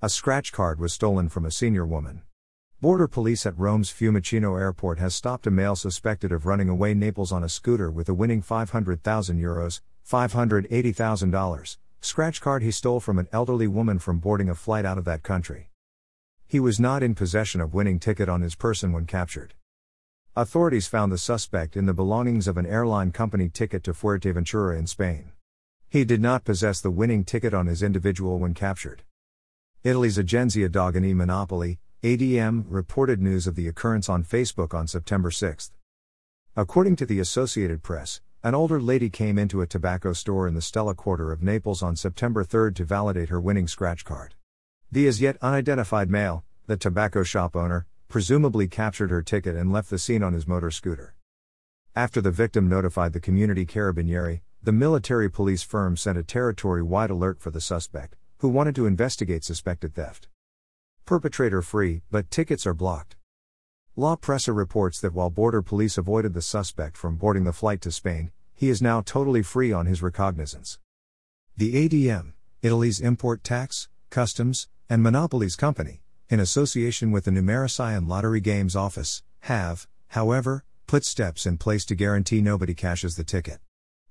A scratch card was stolen from a senior woman. Border police at Rome's Fiumicino airport has stopped a male suspected of running away Naples on a scooter with a winning 500,000 euros, $580,000, scratch card he stole from an elderly woman from boarding a flight out of that country. He was not in possession of winning ticket on his person when captured. Authorities found the suspect in the belongings of an airline company ticket to Fuerteventura in Spain. He did not possess the winning ticket on his individual when captured. Italy's Agenzia Dogane Monopoli, ADM, reported news of the occurrence on Facebook on September 6. According to the Associated Press, an older lady came into a tobacco store in the Stella Quarter of Naples on September 3 to validate her winning scratch card. The as yet unidentified male, the tobacco shop owner, presumably captured her ticket and left the scene on his motor scooter. After the victim notified the community carabinieri, the military police firm sent a territory wide alert for the suspect, who wanted to investigate suspected theft. Perpetrator free, but tickets are blocked. LaPresse reports that while border police avoided the suspect from boarding the flight to Spain, he is now totally free on his recognizance. The ADM, Italy's import tax, customs, and monopolies company, in association with the Numerici and Lottery Games Office, have, however, put steps in place to guarantee nobody cashes the ticket.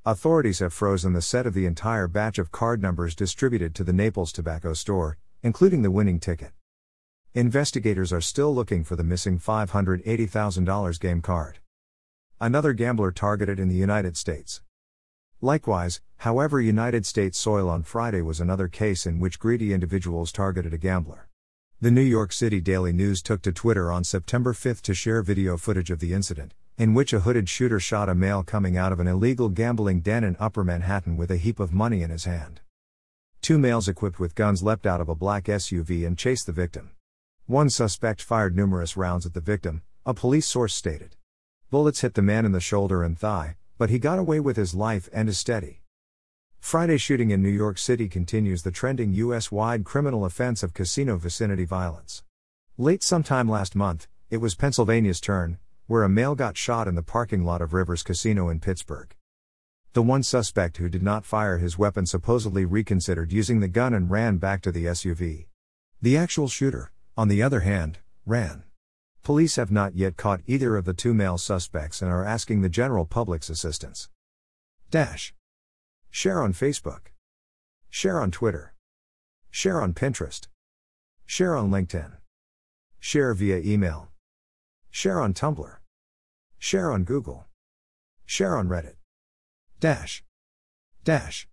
Authorities have frozen the set of the entire batch of card numbers distributed to the Naples tobacco store, including the winning ticket. Investigators are still looking for the missing $580,000 game card. Another gambler targeted in the United States. Likewise, however, United States soil on Friday was another case in which greedy individuals targeted a gambler. The New York City Daily News took to Twitter on September 5 to share video footage of the incident, in which a hooded shooter shot a male coming out of an illegal gambling den in Upper Manhattan with a heap of money in his hand. Two males equipped with guns leapt out of a black SUV and chased the victim. One suspect fired numerous rounds at the victim, a police source stated. Bullets hit the man in the shoulder and thigh, but he got away with his life and is steady. Friday shooting in New York City continues the trending US wide criminal offense of casino vicinity violence. Late sometime last month, it was Pennsylvania's turn, where a male got shot in the parking lot of Rivers Casino in Pittsburgh. The one suspect who did not fire his weapon supposedly reconsidered using the gun and ran back to the SUV. The actual shooter, on the other hand, ran. Police have not yet caught either of the two male suspects and are asking the general public's assistance. Dash. Share on Facebook. Share on Twitter. Share on Pinterest. Share on LinkedIn. Share via email. Share on Tumblr. Share on Google. Share on Reddit. Dash. Dash.